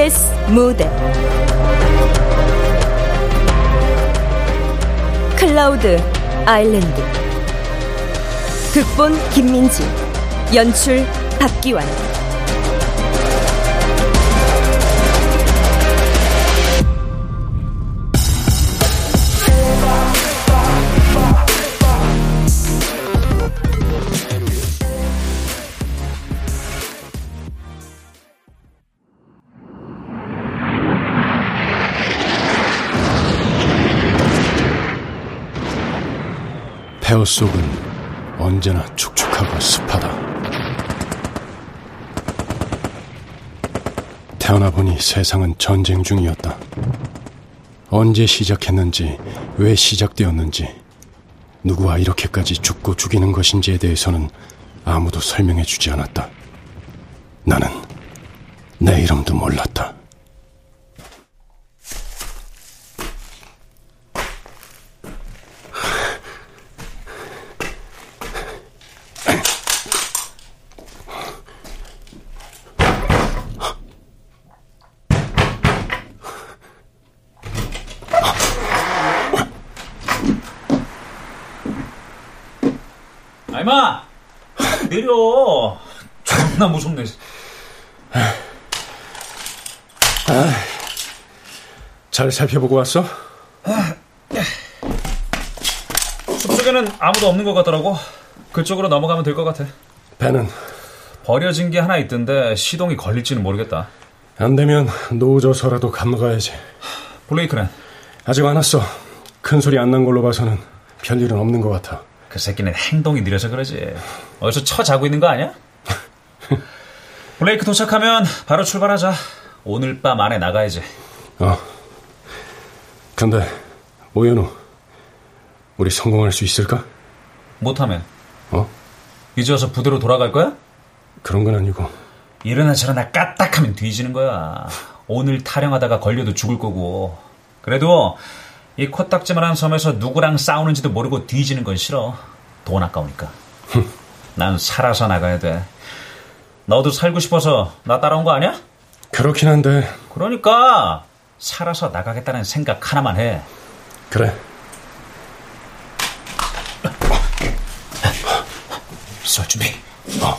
KBS 무대. 클라우드 아일랜드. 극본 김민지. 연출 박기환 폐허 속은 언제나 축축하고 습하다. 태어나 보니 세상은 전쟁 중이었다. 언제 시작했는지, 왜 시작되었는지, 누구와 이렇게까지 죽고 죽이는 것인지에 대해서는 아무도 설명해 주지 않았다. 나는 내 이름도 몰랐다. 아이마! 내려! 존나 무섭네 잘 살펴보고 왔어? 숲속에는 아무도 없는 것 같더라고. 그쪽으로 넘어가면 될 것 같아. 배는? 버려진 게 하나 있던데 시동이 걸릴지는 모르겠다. 안 되면 노져서라도 건너가야지. 블레이크는 아직 안 왔어. 큰 소리 안 난 걸로 봐서는 별일은 없는 것 같아. 그 새끼는 행동이 느려서 그러지 어디서 쳐 자고 있는 거 아니야? 블레이크 도착하면 바로 출발하자 오늘 밤 안에 나가야지 어. 근데 오연우, 우리 성공할 수 있을까? 못하면 어? 이제 와서 부대로 돌아갈 거야? 그런 건 아니고. 이러나 저러나 까딱하면 뒤지는 거야. 오늘 타령하다가 걸려도 죽을 거고. 그래도 이 코딱지만한 섬에서 누구랑 싸우는지도 모르고 뒤지는 건 싫어. 돈 아까우니까. 난 살아서 나가야 돼. 너도 살고 싶어서 나 따라온 거 아니야? 그렇긴 한데 그러니까 살아서 나가겠다는 생각 하나만 해. 그래. 쏠 준비. 어.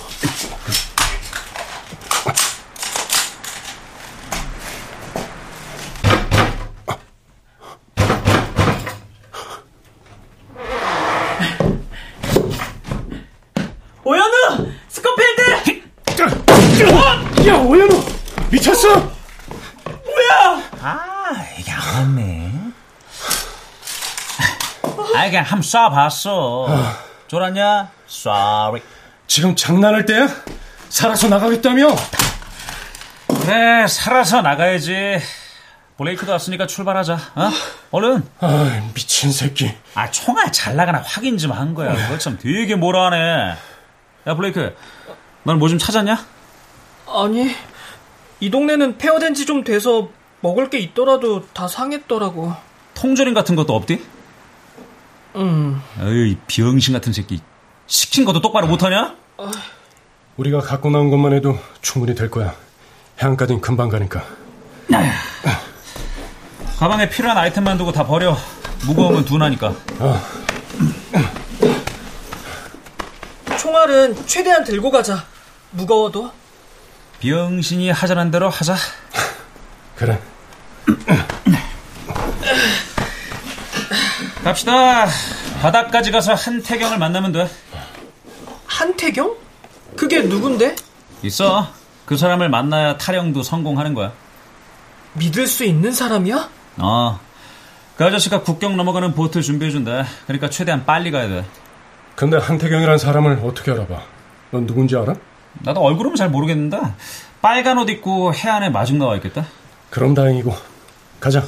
오연우! 스코필드! 야 오연우 미쳤어? 뭐야? 아, 이게 안 왔네. 아, 그냥 한번 쏴봤어. 쫄았냐? Sorry. 지금 장난할 때야? 살아서 나가겠다며? 그래, 살아서 나가야지. 블레이크도 왔으니까 출발하자. 어? 얼른. 아 미친 새끼. 아, 총알 잘 나가나 확인 좀 한 거야. 그거 참 되게 뭐라 하네. 야, 블레이크. 넌 뭐 좀 찾았냐? 아니, 이 동네는 폐허된 지 좀 돼서 먹을 게 있더라도 다 상했더라고. 통조림 같은 것도 없디? 음, 어이, 병신 같은 새끼. 시킨 것도 똑바로 못하냐? 우리가 갖고 나온 것만 해도 충분히 될 거야. 해안까진 금방 가니까. 가방에 필요한 아이템만 두고 다 버려. 무거우면 둔하니까. 총알은 최대한 들고 가자. 무거워도. 병신이 하자는 대로 하자. 그래. 갑시다. 바닥까지 가서 한태경을 만나면 돼. 한태경? 그게 누군데? 있어. 그 사람을 만나야 타령도 성공하는 거야. 믿을 수 있는 사람이야? 어. 그 아저씨가 국경 넘어가는 보트 준비해준대. 그러니까 최대한 빨리 가야 돼. 근데 한태경이란 사람을 어떻게 알아봐? 넌 누군지 알아? 나도 얼굴은 잘 모르겠는데 빨간 옷 입고 해안에 마중 나와 있겠다. 그럼 다행이고. 가자.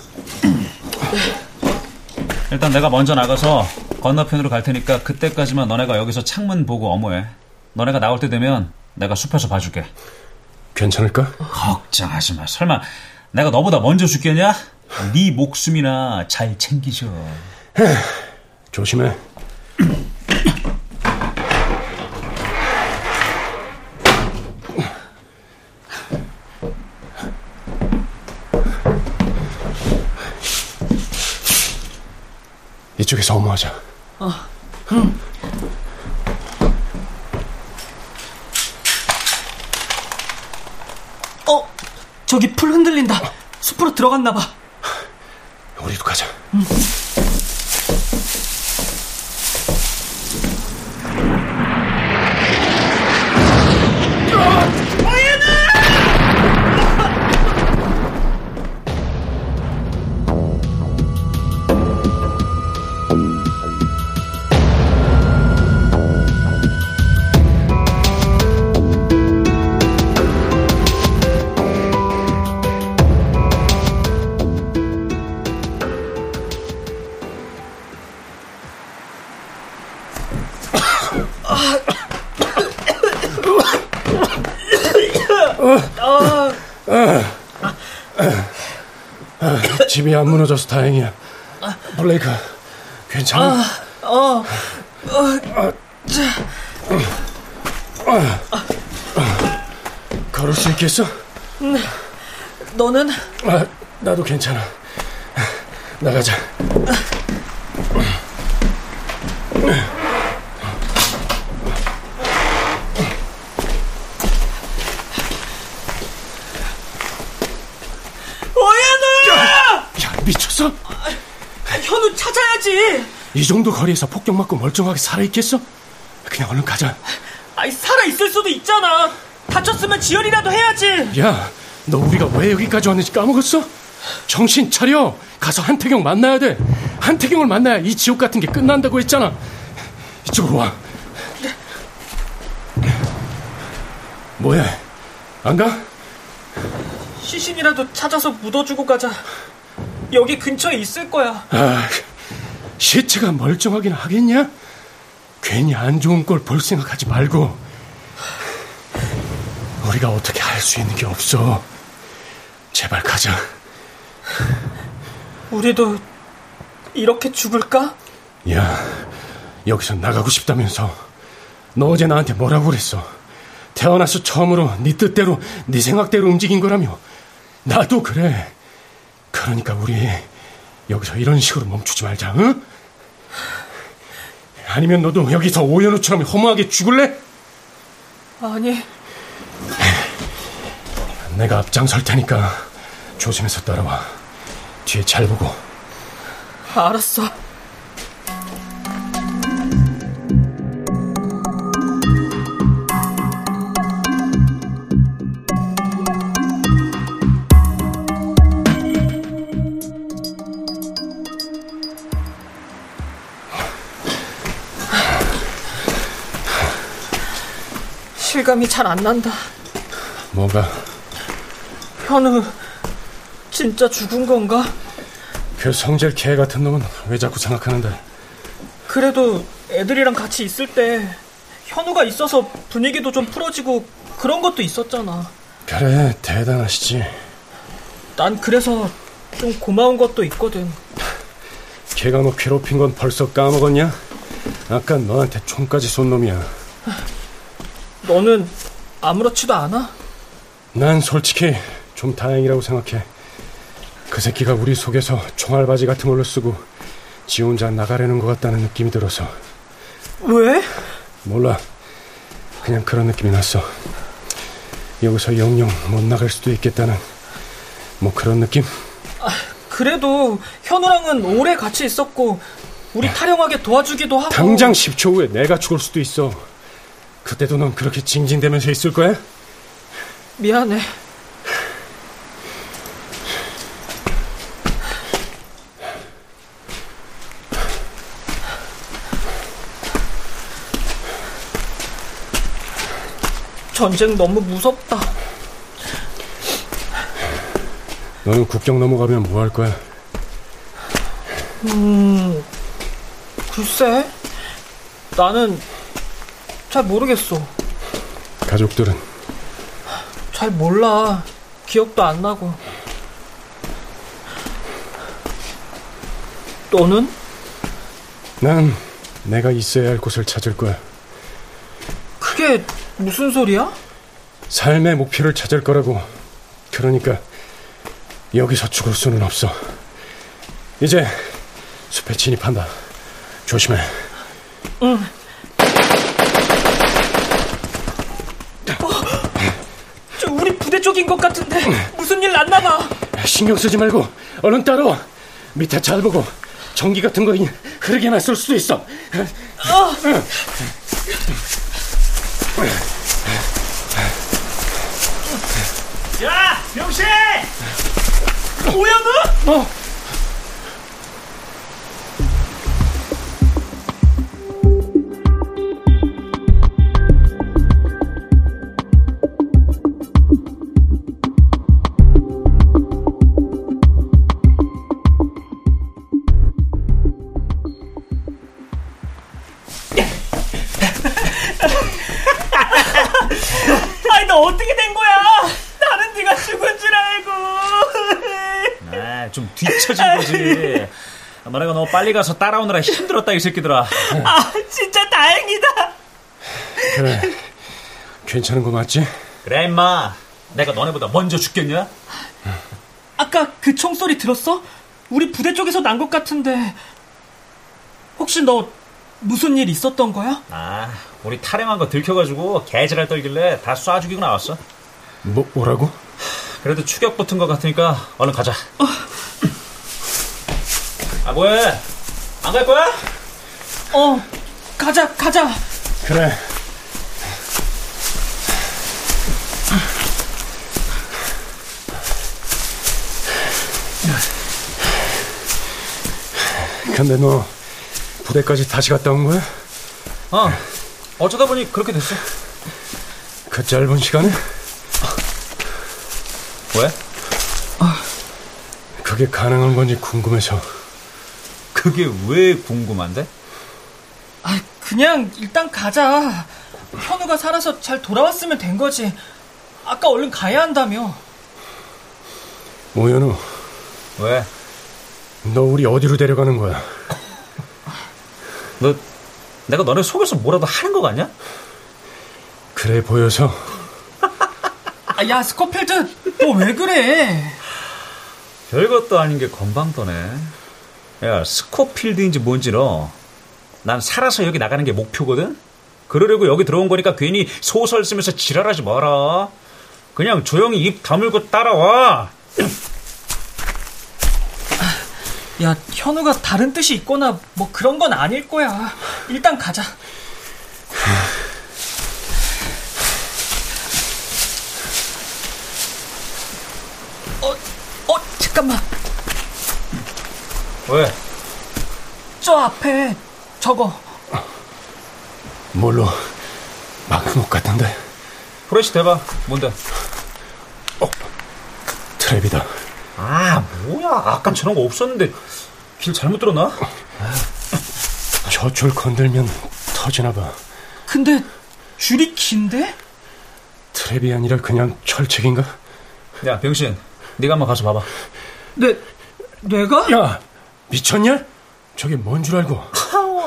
일단 내가 먼저 나가서 건너편으로 갈 테니까 그때까지만 너네가 여기서 창문 보고 어모해. 너네가 나올 때 되면 내가 숲에서 봐줄게. 괜찮을까? 걱정하지 마. 설마 내가 너보다 먼저 죽겠냐? 네 목숨이나 잘 챙기셔. 조심해. 이쪽에서 업무하자. 어, 응. 어, 저기 풀 흔들린다. 숲으로 들어갔나 봐. 우리도 가자. 응. 집이 안 무너져서 다행이야. 블레이크, 괜찮아? 아, 어, 어, 자. 걸을 수 있겠어? 네. 너는? 아, 나도 괜찮아. 나가자. 미쳤어? 현우 찾아야지. 이 정도 거리에서 폭격 맞고 멀쩡하게 살아있겠어? 그냥 얼른 가자. 아이, 살아있을 수도 있잖아. 다쳤으면 지연이라도 해야지. 야, 너 우리가 왜 여기까지 왔는지 까먹었어? 정신 차려. 가서 한태경 만나야 돼. 한태경을 만나야 이 지옥 같은 게 끝난다고 했잖아. 이쪽으로 와. 뭐야? 안 가? 시신이라도 찾아서 묻어주고 가자. 여기 근처에 있을 거야. 아, 시체가 멀쩡하긴 하겠냐? 괜히 안 좋은 꼴 볼 생각하지 말고. 우리가 어떻게 할 수 있는 게 없어. 제발 가자. 우리도 이렇게 죽을까? 야, 여기서 나가고 싶다면서. 너 어제 나한테 뭐라고 그랬어? 태어나서 처음으로 네 뜻대로, 네 생각대로 움직인 거라며. 나도 그래. 그러니까 우리 여기서 이런 식으로 멈추지 말자, 응? 아니면 너도 여기서 오연우처럼 허무하게 죽을래? 아니. 내가 앞장설 테니까 조심해서 따라와. 뒤에 잘 보고. 알았어. 실감이 잘 안 난다. 뭐가? 현우 진짜 죽은 건가? 그 성질 개 같은 놈은 왜 자꾸 생각하는데? 그래도 애들이랑 같이 있을 때 현우가 있어서 분위기도 좀 풀어지고 그런 것도 있었잖아. 그래, 대단하시지. 난 그래서 좀 고마운 것도 있거든. 걔가 너 괴롭힌 건 벌써 까먹었냐? 아까 너한테 총까지 쏜 놈이야. 너는 아무렇지도 않아? 난 솔직히 좀 다행이라고 생각해. 그 새끼가 우리 속에서 총알바지 같은 걸로 쓰고 지 혼자 나가려는 것 같다는 느낌이 들어서. 왜? 몰라. 그냥 그런 느낌이 났어. 여기서 영영 못 나갈 수도 있겠다는 뭐 그런 느낌? 아, 그래도 현우랑은 오래 같이 있었고 우리 타령하게 도와주기도 하고 당장 10초 후에 내가 죽을 수도 있어. 그때도 넌 그렇게 징징대면서 있을 거야? 미안해. 전쟁 너무 무섭다. 너는 국경 넘어가면 뭐 할 거야? 음, 글쎄. 나는 잘 모르겠어. 가족들은? 잘 몰라. 기억도 안 나고. 너는? 난 내가 있어야 할 곳을 찾을 거야. 그게 무슨 소리야? 삶의 목표를 찾을 거라고. 그러니까 여기서 죽을 수는 없어. 이제 숲에 진입한다. 조심해. 응. 어, 저 우리 부대 쪽인 것 같은데 무슨 일 났나 봐. 신경 쓰지 말고 얼른 따라와. 밑에 잘 보고 전기 같은 거 흐르게 놨을 수도 있어. 어. 야, 병신! 뭐야 너? 어. 빨리 가서 따라오느라 힘들었다 이 새끼들아. 아 진짜 다행이다. 그래 괜찮은 거 맞지? 그래 임마. 내가 너네보다 먼저 죽겠냐? 아까 그 총소리 들었어? 우리 부대 쪽에서 난 것 같은데 혹시 너 무슨 일 있었던 거야? 아 우리 타령한 거 들켜가지고 개지랄 떨길래 다 쏴 죽이고 나왔어. 뭐 뭐라고? 그래도 추격 붙은 것 같으니까 얼른 가자. 어. 아 뭐해? 안 갈 거야? 어, 가자, 가자. 그래. 근데 너 부대까지 다시 갔다 온 거야? 어, 어쩌다 보니 그렇게 됐어. 그 짧은 시간에? 왜? 그게 가능한 건지 궁금해서. 그게 왜 궁금한데? 아, 그냥 일단 가자. 현우가 살아서 잘 돌아왔으면 된 거지. 아까 얼른 가야 한다며. 오현우. 왜? 너 우리 어디로 데려가는 거야? 너 내가 너네 속여서 뭐라도 하는 거 같냐? 그래 보여서. 아, 야 스코필드, 너 왜 그래? 별것도 아닌 게 건방떠네. 야, 스코필드인지 뭔지 너. 난 살아서 여기 나가는 게 목표거든? 그러려고 여기 들어온 거니까 괜히 소설 쓰면서 지랄하지 마라. 그냥 조용히 입 다물고 따라와. 야, 현우가 다른 뜻이 있거나 뭐 그런 건 아닐 거야. 일단 가자. 어, 어, 잠깐만. 왜? 저 앞에 저거. 뭘로 마크 못 같은데. 프레시 대봐. 뭔데? 어, 트랩이다. 아, 뭐야. 아까 저런 거 없었는데 길 잘못 들었나? 저 줄 건들면 터지나 봐. 근데 줄이 긴데? 트랩이 아니라 그냥 철책인가? 야, 병신. 네가 한번 가서 봐봐. 내, 내가? 야, 미쳤냐? 저게 뭔 줄 알고?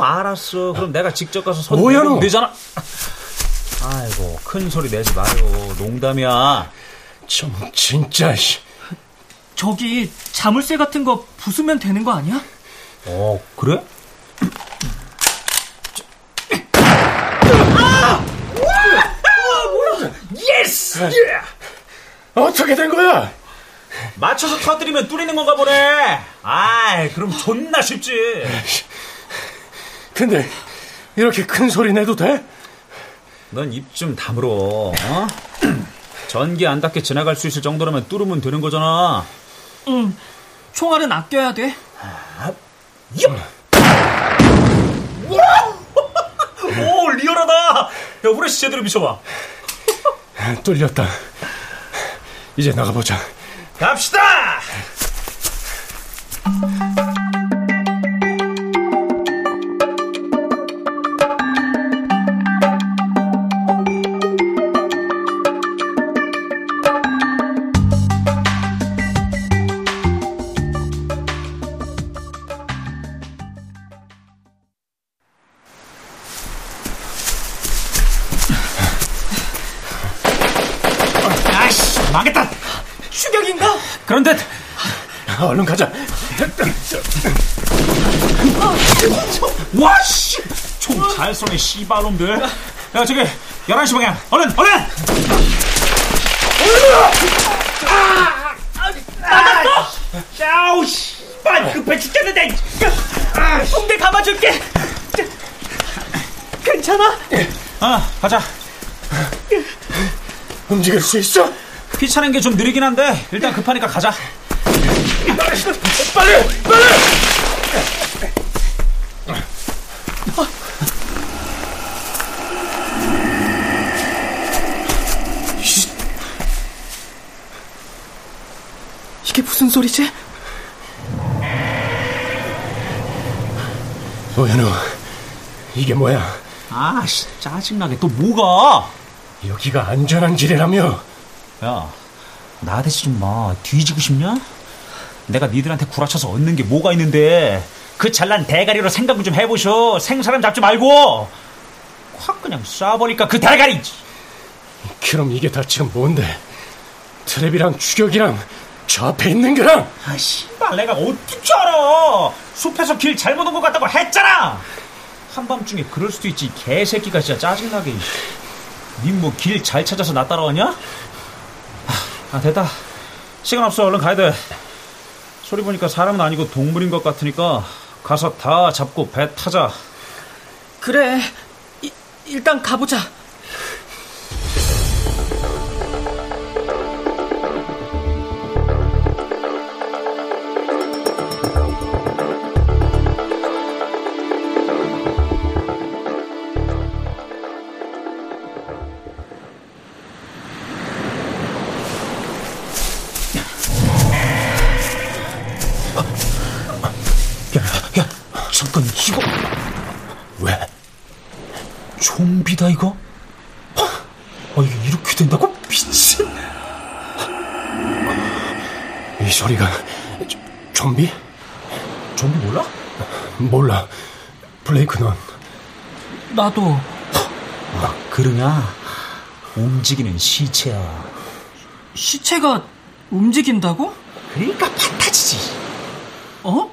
아, 알았어. 그럼 내가 직접 가서 선대면 되잖아. 아이고, 큰 소리 내지 마요. 농담이야. 좀 진짜. 저기 자물쇠 같은 거 부수면 되는 거 아니야? 어, 그래? 아! 뭐야? Yes! Yeah! 어떻게 된 거야? 맞춰서 터뜨리면 뚫리는 건가 보네. 아이, 그럼 존나 쉽지. 근데 이렇게 큰 소리 내도 돼? 넌 입 좀 다물어. 어? 전기 안 닿게 지나갈 수 있을 정도라면 뚫으면 되는 거잖아. 응. 총알은 아껴야 돼. 아, 오, 리얼하다. 야, 후레쉬 제대로 비춰봐. 뚫렸다. 이제 나가보자. 갑시다! 쏘네, 씨발놈들. 야, 저기, 11시 방향. 얼른, 얼른! 나갔어? 아우, 씨발, 급해 죽겠는데! 붕대 감아줄게. 괜찮아? 아, 가자. 움직일 수 있어? 귀찮은 게좀 느리긴 한데, 일단 급하니까 가자. 빨리, 빨리! 이게 소리지? 오현우, 이게 뭐야? 아, 씨, 짜증나게 또 뭐가? 여기가 안전한 길이라며? 야, 나 대체 좀 마. 뒤지고 싶냐? 내가 니들한테 구라쳐서 얻는 게 뭐가 있는데 그 잘난 대가리로 생각을 좀 해보쇼. 생사람 잡지 말고 확 그냥 쏴버릴까 그 대가리. 그럼 이게 다 지금 뭔데? 트랩이랑 추격이랑 저 앞에 있는 거랑 아, 씨발 내가 어떻게 알아? 숲에서 길 잘못 온 것 같다고 했잖아. 한밤중에 그럴 수도 있지. 개새끼가 진짜 짜증나게. 님 뭐 길 잘 찾아서 나 따라왔냐? 아 됐다. 시간 없어. 얼른 가야 돼. 소리 보니까 사람은 아니고 동물인 것 같으니까 가서 다 잡고 배 타자. 그래. 이, 일단 가보자. 나도 그러냐? 움직이는 시체야. 시체가 움직인다고? 그러니까 판타지지. 어?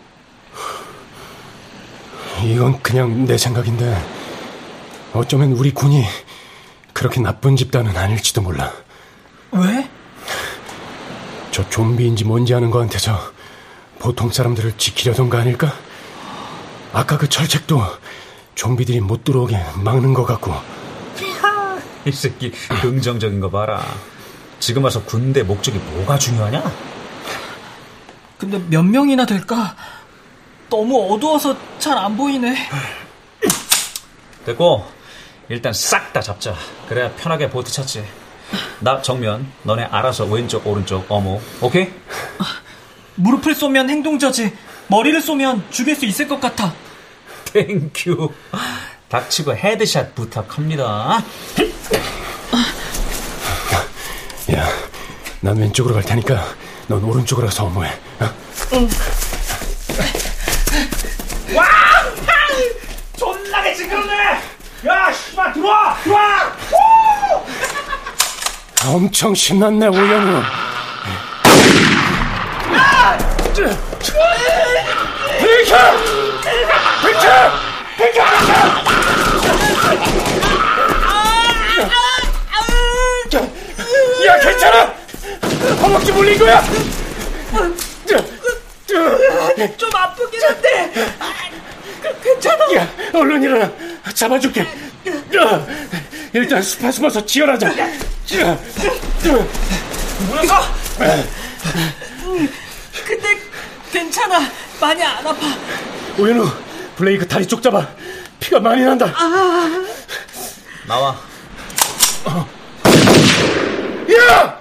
이건 그냥 내 생각인데 어쩌면 우리 군이 그렇게 나쁜 집단은 아닐지도 몰라. 왜? 저 좀비인지 뭔지 아는 거한테서 보통 사람들을 지키려던 거 아닐까? 아까 그 철책도 좀비들이 못 들어오게 막는 것 같고 이 새끼 긍정적인 거 봐라. 지금 와서 군대 목적이 뭐가 중요하냐? 근데 몇 명이나 될까? 너무 어두워서 잘 안 보이네. 됐고 일단 싹 다 잡자. 그래야 편하게 보트 찾지. 나 정면, 너네 알아서 왼쪽 오른쪽 어묵. 오케이? 무릎을 쏘면 행동저지, 머리를 쏘면 죽일 수 있을 것 같아. Thank you. 닥치고 headshot 부탁합니다. 야, 난 왼쪽으로 갈 테니까 넌 오른쪽으로 가서 엄호해. 어? 존나게 징그럽네! 야, 씨발, 들어와! 들어와! 엄청 신났네 오영우. 비켜! 비켜! 비켜! 비켜! 야 괜찮아? 허벅지 물린 거야? 좀 아프긴 한데, 괜찮아. 야 얼른 일어나 잡아줄게. 야, 일단 숲에 숨어서 지혈하자. 뭐야? 근데 괜찮아. 많이 안 아파. 오현우 블레이크 다리 쪽 잡아. 피가 많이 난다. 나와. 야!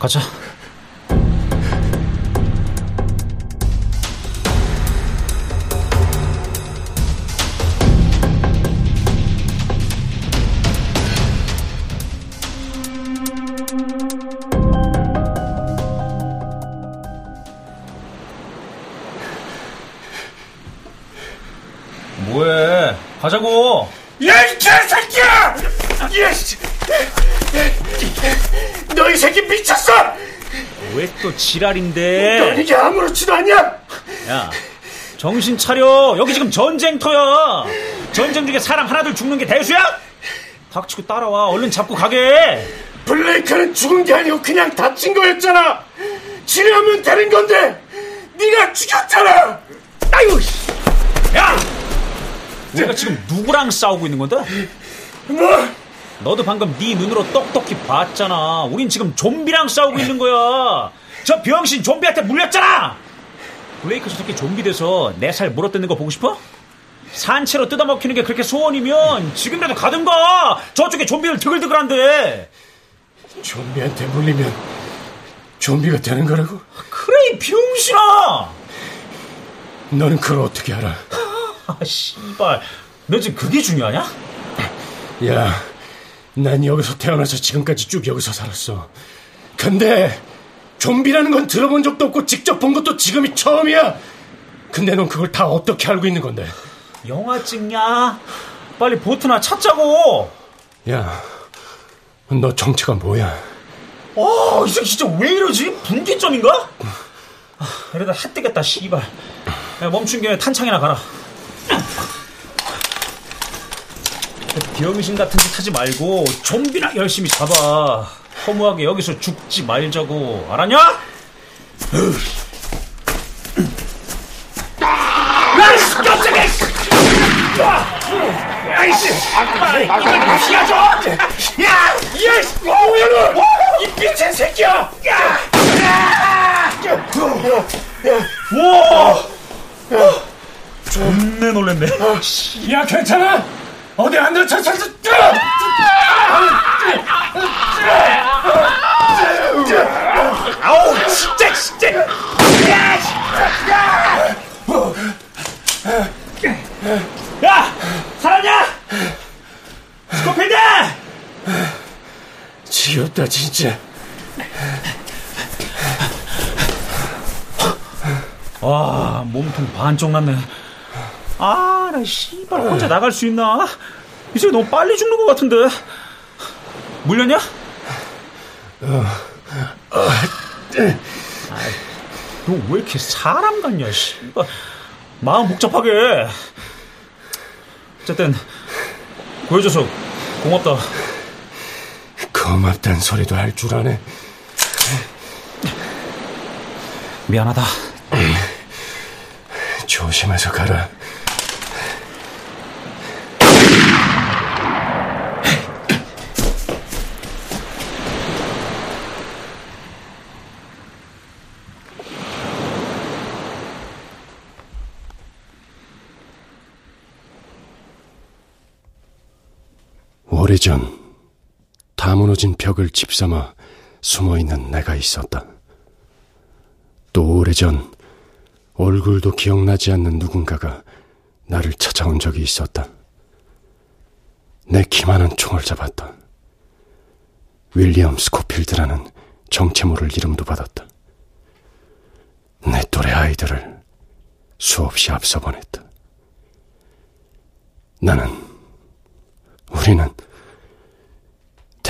가자. 지랄인데? 이게 아무렇지도 않냐? 야, 정신 차려. 여기 지금 전쟁터야. 전쟁 중에 사람 하나둘 죽는 게 대수야? 닥치고 따라와. 얼른 잡고 가게. 블레이크는 죽은 게 아니고 그냥 다친 거였잖아. 치료하면 되는 건데 네가 죽였잖아. 아유, 야, 내가 지금 누구랑 싸우고 있는 건데? 뭐? 너도 방금 네 눈으로 똑똑히 봤잖아. 우린 지금 좀비랑 싸우고 있는 거야. 저 병신 좀비한테 물렸잖아. 블레이크 저 새끼 좀비 돼서 내 살 물어뜯는 거 보고 싶어? 산채로 뜯어먹히는 게 그렇게 소원이면 지금이라도 가든가. 저쪽에 좀비들 드글드글한데. 좀비한테 물리면 좀비가 되는 거라고? 그래 이 병신아. 너는 그걸 어떻게 알아? 아 씨발. 너 지금 그게 중요하냐? 야, 난 여기서 태어나서 지금까지 쭉 여기서 살았어. 근데 좀비라는 건 들어본 적도 없고 직접 본 것도 지금이 처음이야. 근데 넌 그걸 다 어떻게 알고 있는 건데? 영화 찍냐? 빨리 보트나 찾자고. 야, 너 정체가 뭐야? 아, 이 새끼 진짜 왜 이러지? 분기점인가? 아, 이러다 핫뜨겠다, 씨발. 야, 멈춘 김에 탄창이나 가라. 비어미신 같은 짓 하지 말고 좀비나 열심히 잡아. 허무하게 여기서 죽지 말자고. 알았냐? 아이씨, 깜짝이야! 아이씨! 이걸 피하죠! 야! 야! 오연우! 이 미친 새끼야! 야! 와! 존내 놀랬네. 야, 괜찮아? 어디 안 다쳤어? 아우, 진짜, 진짜! 야! 살았냐? 스코필드! 지겹다, 진짜. 와, 몸통 반쪽 났네. 아, 나 씨발 혼자 나갈 수 있나? 이제 너무 빨리 죽는 것 같은데. 물렸냐? 너왜 이렇게 사람 같냐, 씨발. 마음 복잡하게. 어쨌든 구해줘서 고맙다. 고맙단 소리도 할 줄 아네. 미안하다. 조심해서 가라. 오래전 다 무너진 벽을 집삼아 숨어있는 내가 있었다. 또 오래전 얼굴도 기억나지 않는 누군가가 나를 찾아온 적이 있었다. 내 키많은 총을 잡았다. 윌리엄 스코필드라는 정체 모를 이름도 받았다. 내 또래 아이들을 수없이 앞서 보냈다. 나는, 우리는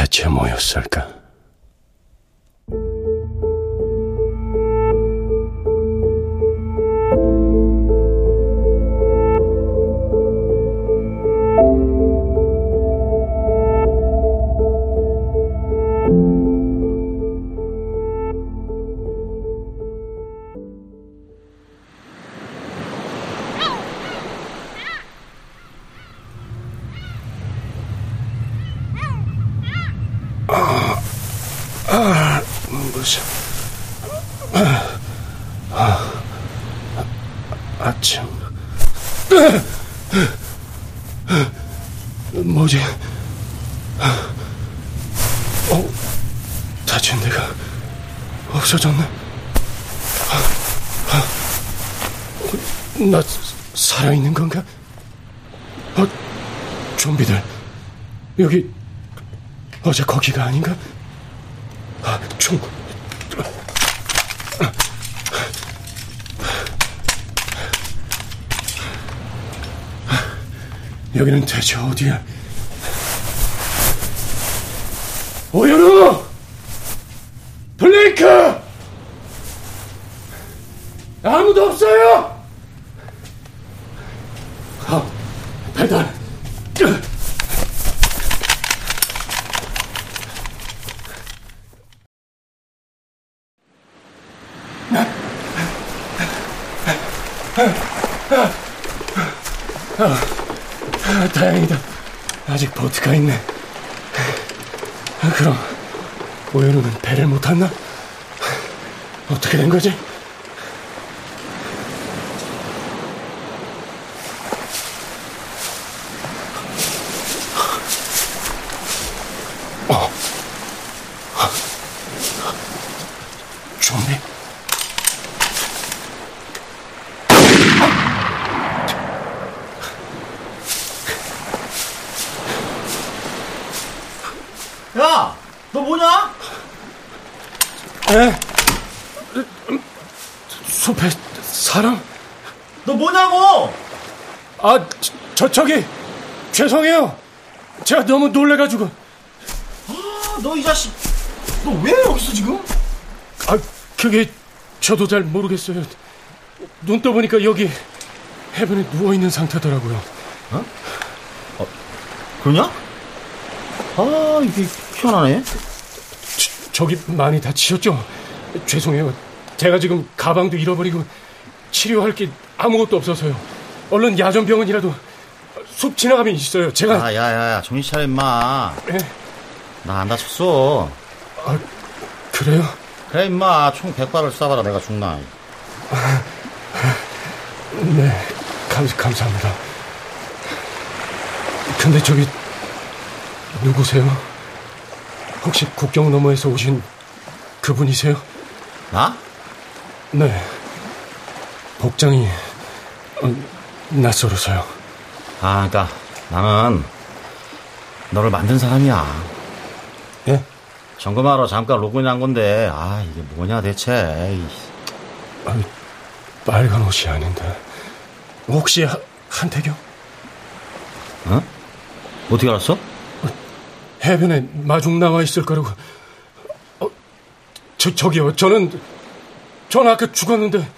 대체 뭐였을까? 여기가 아닌가? 아, 총. 여기는 대체 어디야? 오연우! 블레이크! 아무도 없어요! 그럼 오연우는 배를 못 탔나? 어떻게 된 거지? 어. 좀비? 야, 너 뭐냐? 에? 숲에 사람? 너 뭐냐고? 아, 저, 저 저기 죄송해요. 제가 너무 놀래가지고. 아, 너 이 자식, 너 왜 여기서 지금? 아, 그게 저도 잘 모르겠어요. 눈 떠보니까 여기 해변에 누워 있는 상태더라고요. 그러냐? 아, 이게 희한하네. 저, 기 많이 다치셨죠? 죄송해요. 제가 지금 가방도 잃어버리고 치료할 게 아무것도 없어서요. 얼른 야전병원이라도 숲 지나가면 있어요. 제가 아, 야, 야, 야, 정신 차려, 임마. 예. 나 안 다쳤어. 아, 그래요? 그래, 임마. 총 100발을 쏴봐라, 내가 죽나. 네, 감, 감사합니다. 근데 저기 누구세요? 혹시 국경 너머에서 오신 그분이세요? 나? 네. 복장이 어, 낯설어서요. 아, 그니까, 나는 너를 만든 사람이야. 예? 점검하러 잠깐 로그인 한 건데, 아, 이게 뭐냐, 대체. 에이. 아, 빨간 옷이 아닌데. 혹시 하, 한태경? 어? 어떻게 알았어? 해변에 마중 나와 있을 거라고. 어, 저, 저기요, 저는, 저는 아까 죽었는데,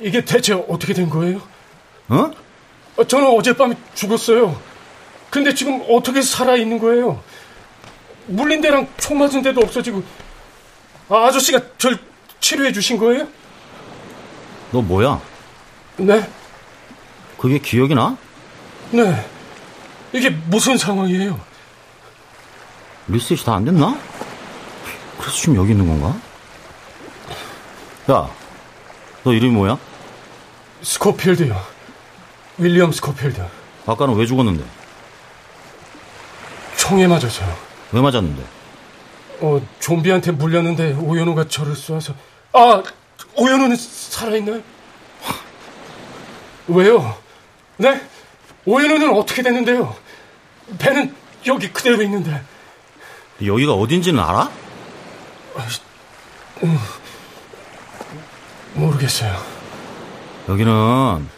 이게 대체 어떻게 된 거예요? 어? 어, 저는 어젯밤에 죽었어요. 근데 지금 어떻게 살아있는 거예요? 물린 데랑 총 맞은 데도 없어지고, 아, 아저씨가 절 치료해 주신 거예요? 너 뭐야? 네, 그게 기억이 나? 네. 이게 무슨 상황이에요? 리셋이 다 안 됐나? 그래서 지금 여기 있는 건가? 야, 너 이름이 뭐야? 스코필드요. 윌리엄 스코필드. 아까는 왜 죽었는데? 총에 맞아서요. 왜 맞았는데? 어, 좀비한테 물렸는데 오연우가 저를 쏘아서 아, 오연우는 살아있나요? 왜요? 네? 오연우는 어떻게 됐는데요? 배는 여기 그대로 있는데 여기가 어딘지는 알아? 모르겠어요. 여기는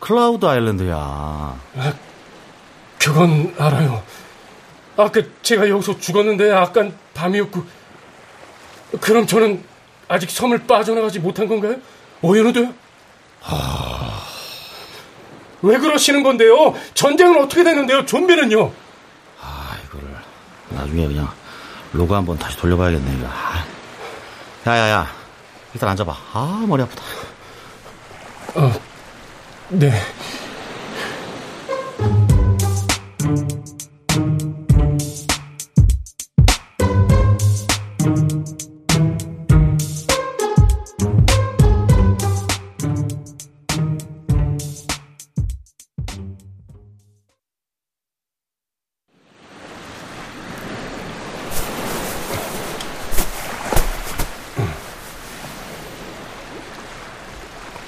클라우드 아일랜드야. 아, 그건 알아요. 아까 제가 여기서 죽었는데 아까 밤이었고 그럼 저는 아직 섬을 빠져나가지 못한 건가요? 오연우도요? 왜 그러시는 건데요? 전쟁은 어떻게 되는데요? 좀비는요? 아, 이거를 나중에 그냥 로그 한번 다시 돌려봐야겠네, 이거. 아. 야야야, 일단 앉아봐. 아, 머리 아프다. 네.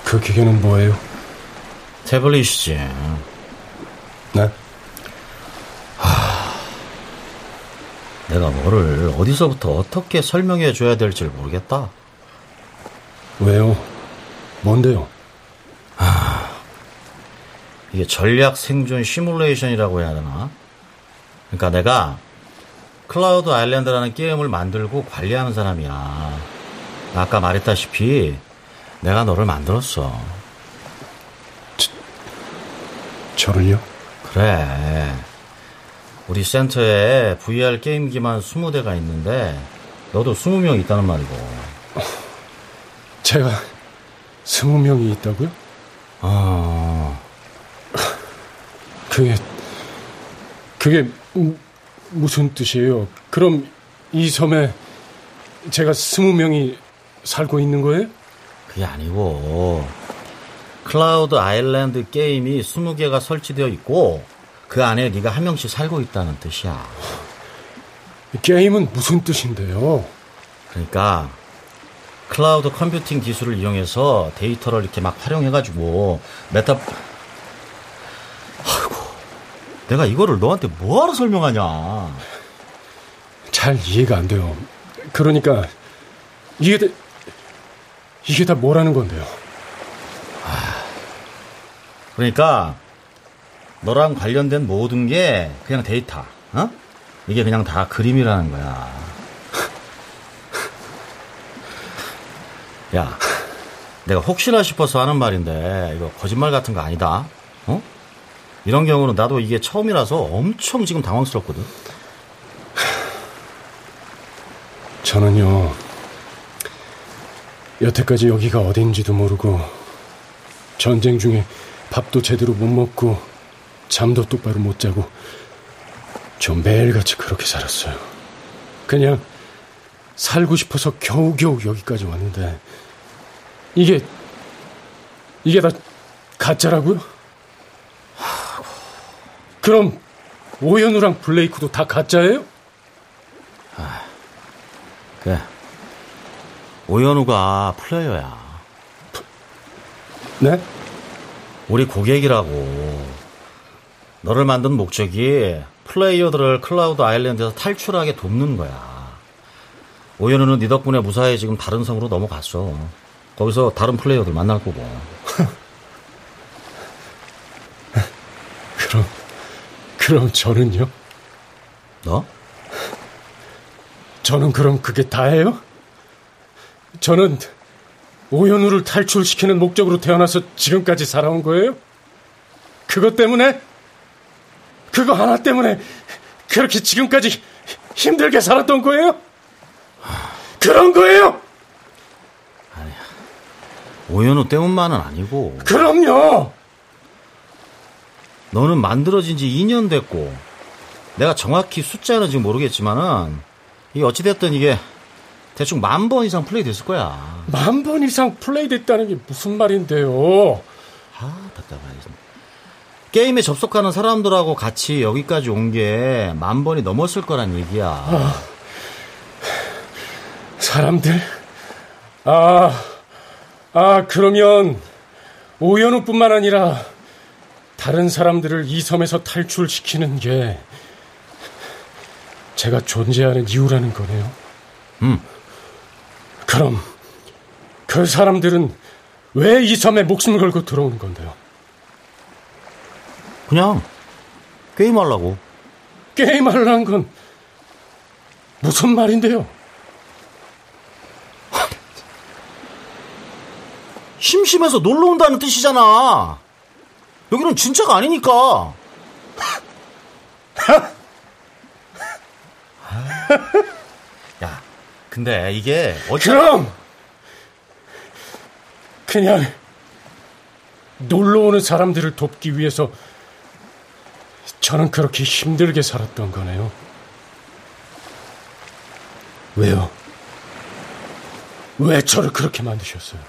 그 기계는 뭐예요? 태블릿이지. 네? 내가 뭐를 어디서부터 어떻게 설명해 줘야 될지 모르겠다. 왜요? 뭔데요? 이게 전략 생존 시뮬레이션이라고 해야 되나? 그러니까 내가 클라우드 아일랜드라는 게임을 만들고 관리하는 사람이야. 아까 말했다시피 내가 너를 만들었어. 저를요? 그래. 우리 센터에 VR 게임기만 20대가 있는데 너도 20명 있다는 말이고. 제가 스무 명이 있다고요? 아, 그게 그게 무, 무슨 뜻이에요? 그럼 이 섬에 제가 스무 명이 살고 있는 거예요? 그게 아니고 Cloud Island 게임이 20개가 설치되어 있고 그 안에 네가 한 명씩 살고 있다는 뜻이야. 게임은 무슨 뜻인데요? 그러니까 cloud computing 기술을 이용해서 데이터를 이렇게 막 활용해가지고 meta 아이고 내가 이거를 너한테 뭐하러 설명하냐 잘 이해가 안 돼요. 그러니까 이게 다, 이게 다 뭐라는 건데요? 그러니까 너랑 관련된 모든 게 그냥 데이터 어? 이게 그냥 다 그림이라는 거야 야 내가 혹시나 싶어서 하는 말인데 이거 거짓말 같은 거 아니다 어? 이런 경우는 나도 이게 처음이라서 엄청 지금 당황스럽거든 저는요, 여태까지 여기가 어딘지도 모르고, 전쟁 중에 밥도 제대로 못 먹고, 잠도 똑바로 못 자고, 좀 매일같이 그렇게 살았어요. 그냥, 살고 싶어서 겨우겨우 여기까지 왔는데, 이게, 이게 다 가짜라고요? 그럼, 오연우랑 블레이크도 다 가짜예요? 그래 오연우가 플레이어야 네? 우리 고객이라고. 너를 만든 목적이 플레이어들을 클라우드 아일랜드에서 탈출하게 돕는 거야. 오연우는 네 덕분에 무사히 지금 다른 섬으로 넘어갔어. 거기서 다른 플레이어들 만날 거고. 그럼, 그럼 저는요? 너? 저는 그럼 그게 다예요? 저는 오연우를 탈출시키는 목적으로 태어나서 지금까지 살아온 거예요? 그것 때문에? 그거 하나 때문에 그렇게 지금까지 힘들게 살았던 거예요? 그런 거예요? 오연우 때문만은 아니고. 그럼요! 너는 만들어진 지 2년 됐고. 내가 정확히 숫자는 지금 모르겠지만은. 이게 어찌됐든 이게 대충 만 번 이상 플레이 됐을 거야. 만 번 이상 플레이 됐다는 게 무슨 말인데요? 아, 답답하네. 게임에 접속하는 사람들하고 같이 여기까지 온 게 만 번이 넘었을 거란 얘기야. 사람들? 아, 아, 그러면 오연우뿐만 아니라 다른 사람들을 이 섬에서 탈출시키는 게 제가 존재하는 이유라는 거네요. 음. 그럼 그 사람들은 왜 이 섬에 목숨을 걸고 들어오는 건데요? 그냥 게임하려고. 게임하려는 건 무슨 말인데요? 심심해서 놀러 온다는 뜻이잖아. 여기는 진짜가 아니니까. 근데 이게 어찌 그럼 그냥 놀러 오는 사람들을 돕기 위해서 저는 그렇게 힘들게 살았던 거네요. 왜요? 왜 저를 그렇게 만드셨어요?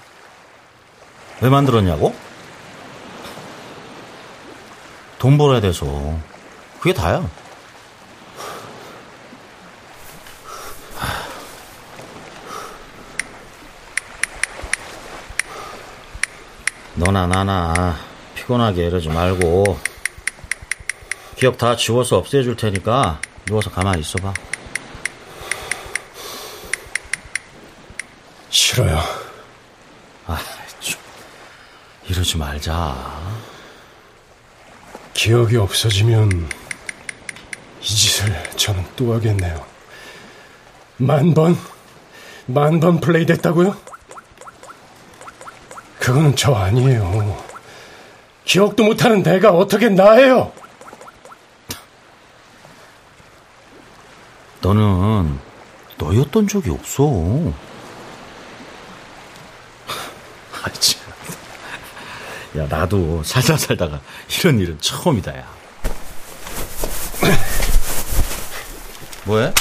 왜 만들었냐고? 돈 벌어야 돼서. 그게 다야. 너나 나나 피곤하게 이러지 말고 기억 다 지워서 없애줄 테니까 누워서 가만히 있어봐. 싫어요. 아, 좀 이러지 말자. 기억이 없어지면 이 짓을 저는 또 하겠네요. 만 번? 만 번 플레이 됐다고요? 그거는 저 아니에요. 기억도 못하는 내가 어떻게 나예요? 너는 너였던 적이 없어. 아, 참. 야, 나도 살다 살다가 이런 일은 처음이다, 야. 뭐해?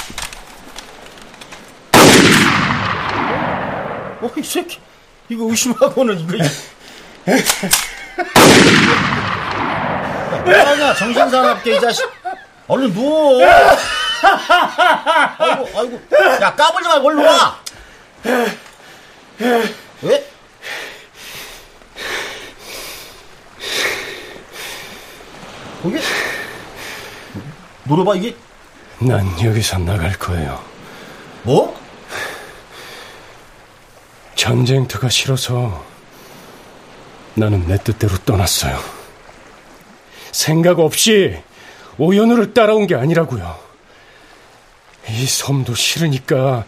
어, 이 새끼. 이거 의심하고는 이거. 뭐하냐, 정신사납게, 이 자식. 얼른 누워. 아이고, 아이고. 야, 까불지 말고 얼른 와. 왜? 이게 물어봐 이게 난 여기서 나갈 거예요. 뭐? 전쟁터가 싫어서 나는 내 뜻대로 떠났어요. 생각 없이 오연우를 따라온 게 아니라고요. 이 섬도 싫으니까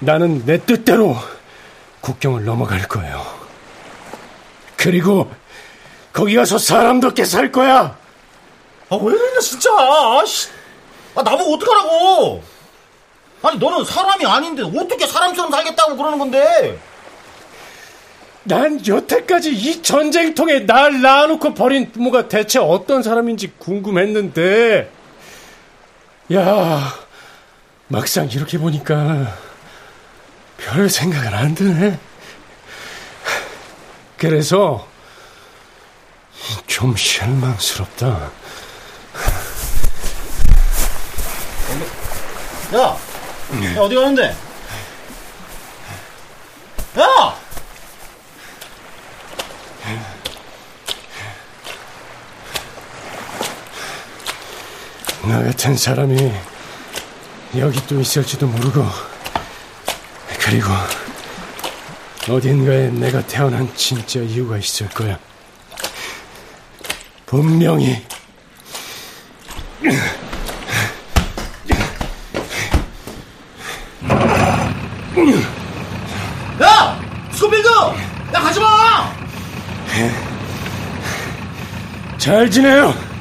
나는 내 뜻대로 국경을 넘어갈 거예요. 그리고 거기 가서 사람답게 살 거야. 아, 왜 그러냐, 진짜. 아 씨. 아, 나보고 어떡하라고. 아니, 너는 사람이 아닌데 어떻게 사람처럼 살겠다고 그러는 건데. 난 여태까지 이 전쟁통에 날 낳아놓고 버린 부모가 대체 어떤 사람인지 궁금했는데, 야, 막상 이렇게 보니까 별 생각은 안 드네. 그래서 좀 실망스럽다. 야, 야 어디 가는데? 야! 나 같은 사람이 여기 또 있을지도 모르고 그리고 어딘가에 내가 태어난 진짜 이유가 있을 거야. 분명히 야! 스코필드! 야, 가지 마! 잘 지내요.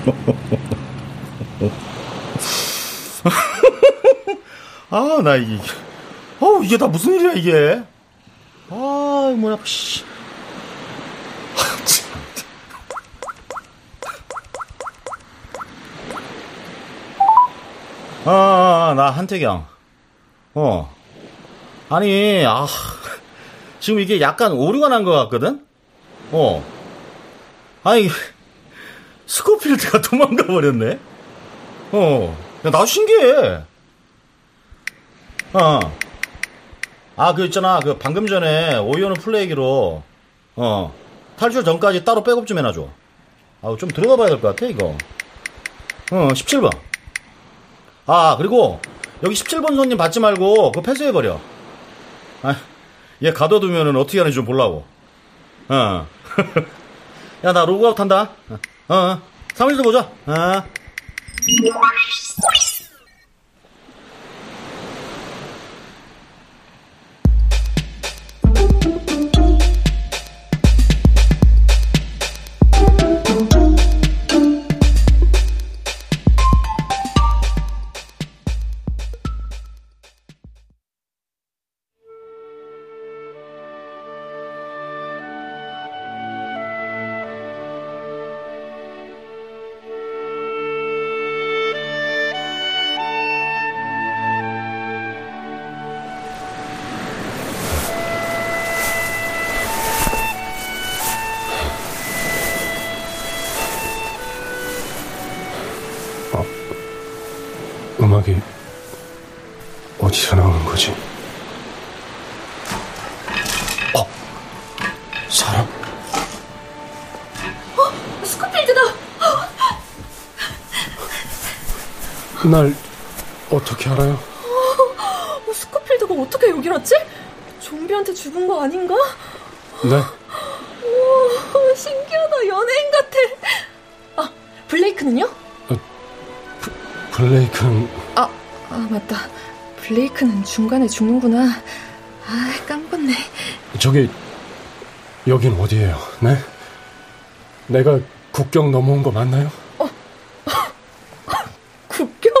아, 나 이게. 어우, 이게 다 무슨 일이야, 이게. 아, 뭐야, 씨. 아, 참. 아, 나 한태경. 어. 아니, 아. 지금 이게 약간 오류가 난 것 같거든? 어. 아니, 스코필드가 도망가 버렸네? 어. 야, 나 신기해. 어. 아, 그 있잖아. 그 방금 전에 오이오는 플레이기로, 어. 탈출 전까지 따로 백업 좀 해놔줘. 아우, 좀 들어가 봐야 될 것 같아, 이거. 어, 17번. 아, 그리고 여기 17번 손님 받지 말고 그거 폐쇄해버려. 아, 얘 가둬두면은 어떻게 하는지 좀 보려고. 어. 야, 나 로그아웃 한다. 어, 어. 3일도 보자. 어. 날 어떻게 알아요? 어, 스코필드가 어떻게 여기 왔지? 좀비한테 죽은 거 아닌가? 네? 오, 신기하다. 연예인 같아. 아, 블레이크는요? 어, 브, 블레이크는 아, 아 맞다. 블레이크는 중간에 죽는구나. 아, 깜빡네. 저기 여긴 어디예요? 네? 내가 국경 넘어온 거 맞나요? 어, 국경?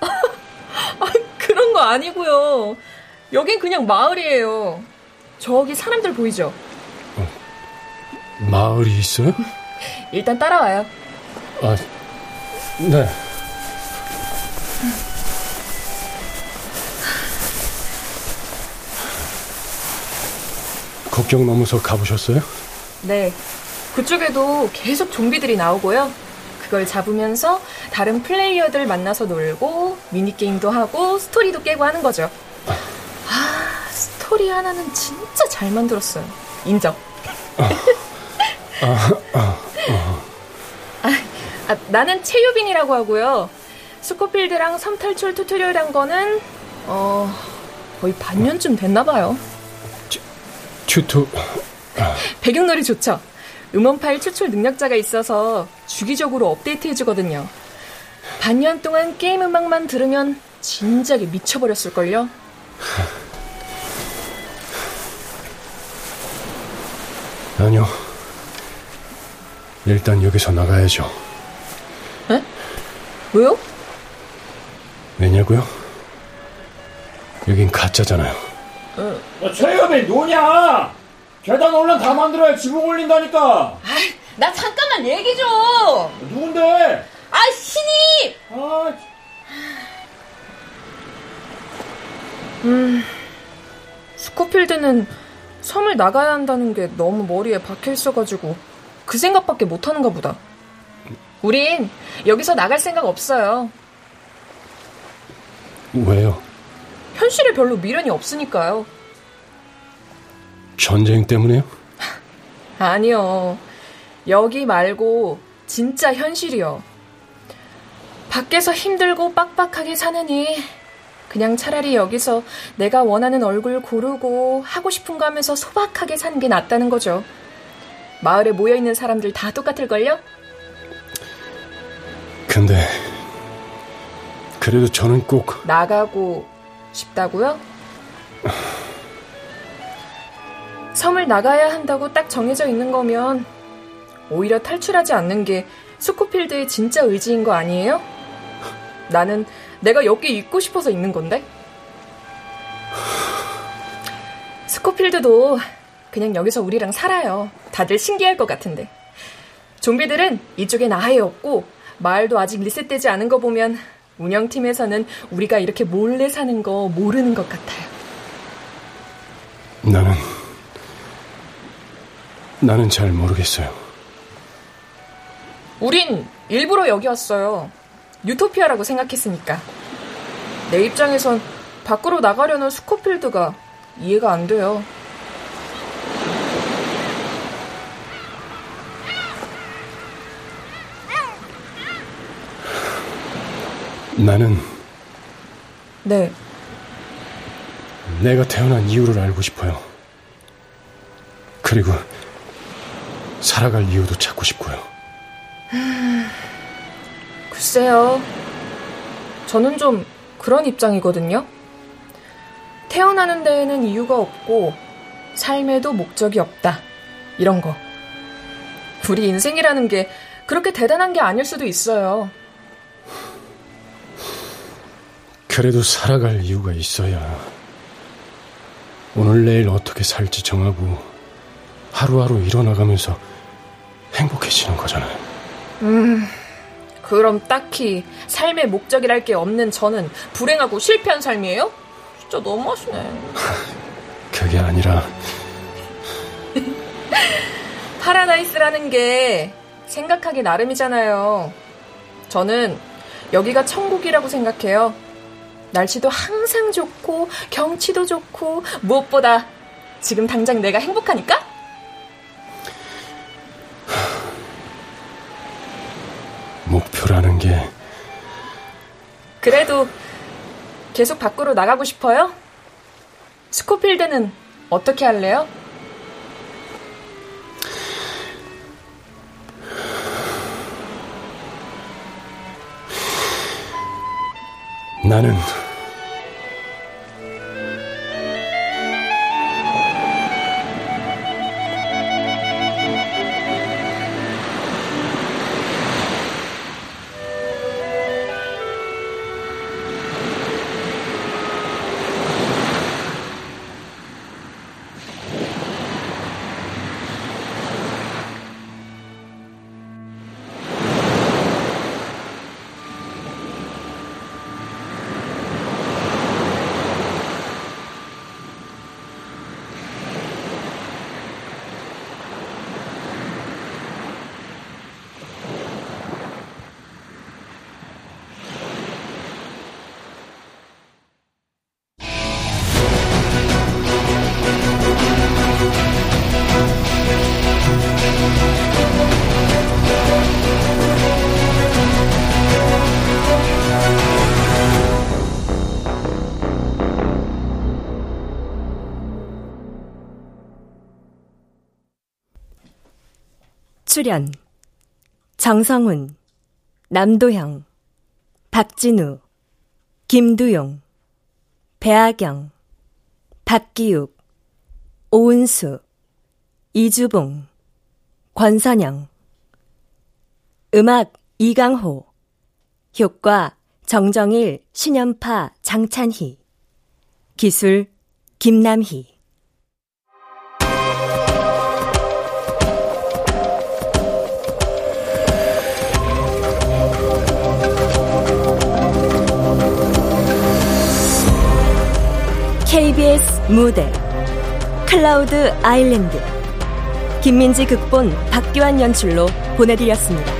아, 그런 거 아니고요. 여긴 그냥 마을이에요. 저기 사람들 보이죠? 어, 마을이 있어요? 일단 따라와요. 아, 네. 국경 넘어서 가보셨어요? 네. 그쪽에도 계속 좀비들이 나오고요. 그걸 잡으면서 다른 플레이어들 만나서 놀고 미니게임도 하고 스토리도 깨고 하는 거죠. 아, 스토리 하나는 진짜 잘 만들었어요. 인정. 아, 아, 아, 아, 아, 나는 최유빈이라고 하고요. 스코필드랑 섬탈출 tutorial 한 거는 어 거의 반년쯤 됐나 봐요. 튜토 배경놀이 좋죠. 음원 파일 추출 능력자가 있어서 주기적으로 업데이트 해주거든요. 반년 동안 게임 음악만 들으면 진작에 미쳐버렸을걸요? 아니요. 일단 여기서 나가야죠. 에? 왜요? 왜냐고요? 여긴 가짜잖아요. 어. 야, 최엽이 노냐? 계단 올란 다 만들어야 지붕 올린다니까. 아이, 나 잠깐만 얘기 좀. 누군데? 아, 신이. 아. 음, 스코필드는 섬을 나가야 한다는 게 너무 머리에 박혀 있어가지고 그 생각밖에 못 하는가 보다. 우린 여기서 나갈 생각 없어요. 왜요? 현실에 별로 미련이 없으니까요. 전쟁 때문에요? 아니요. 여기 말고 진짜 현실이요. 밖에서 힘들고 빡빡하게 사느니 그냥 차라리 여기서 내가 원하는 얼굴 고르고 하고 싶은 거 하면서 소박하게 사는 게 낫다는 거죠. 마을에 모여 있는 사람들 다 똑같을걸요? 근데 그래도 저는 꼭 나가고 싶다고요? 섬을 나가야 한다고 딱 정해져 있는 거면 오히려 탈출하지 않는 게 스코필드의 진짜 의지인 거 아니에요? 나는 내가 여기 있고 싶어서 있는 건데? 스코필드도 그냥 여기서 우리랑 살아요. 다들 신기할 것 같은데. 좀비들은 이쪽엔 아예 없고 마을도 아직 리셋되지 않은 거 보면 운영팀에서는 우리가 이렇게 몰래 사는 거 모르는 것 같아요. 나는 나는 잘 모르겠어요. 우린 일부러 여기 왔어요. 유토피아라고 생각했으니까. 내 입장에선 밖으로 나가려는 스코필드가 이해가 안 돼요. 나는 네. 내가 태어난 이유를 알고 싶어요. 그리고 살아갈 이유도 찾고 싶고요. 글쎄요. 저는 좀 그런 입장이거든요. 태어나는 데에는 이유가 없고, 삶에도 목적이 없다. 이런 거. 우리 인생이라는 게 그렇게 대단한 게 아닐 수도 있어요. 그래도 살아갈 이유가 있어야 오늘 내일 어떻게 살지 정하고 하루하루 일어나가면서 행복해지는 거잖아요. 음, 그럼 딱히 삶의 목적이랄 게 없는 저는 불행하고 실패한 삶이에요? 진짜 너무하시네. 그게 아니라 파라다이스라는 게 생각하기 나름이잖아요. 저는 여기가 천국이라고 생각해요. 날씨도 항상 좋고 경치도 좋고 무엇보다 지금 당장 내가 행복하니까? 목표라는 게 그래도 계속 밖으로 나가고 싶어요? 스코필드는 어떻게 할래요? 나는 출연 정성훈, 남도형, 박진우, 김두용, 배아경, 박기욱, 오은수, 이주봉, 권선영. 음악 이강호. 효과 정정일, 신연파, 장찬희. 기술 김남희 KBS 무대 클라우드 아일랜드 김민지 극본 박규환 연출로 보내드렸습니다.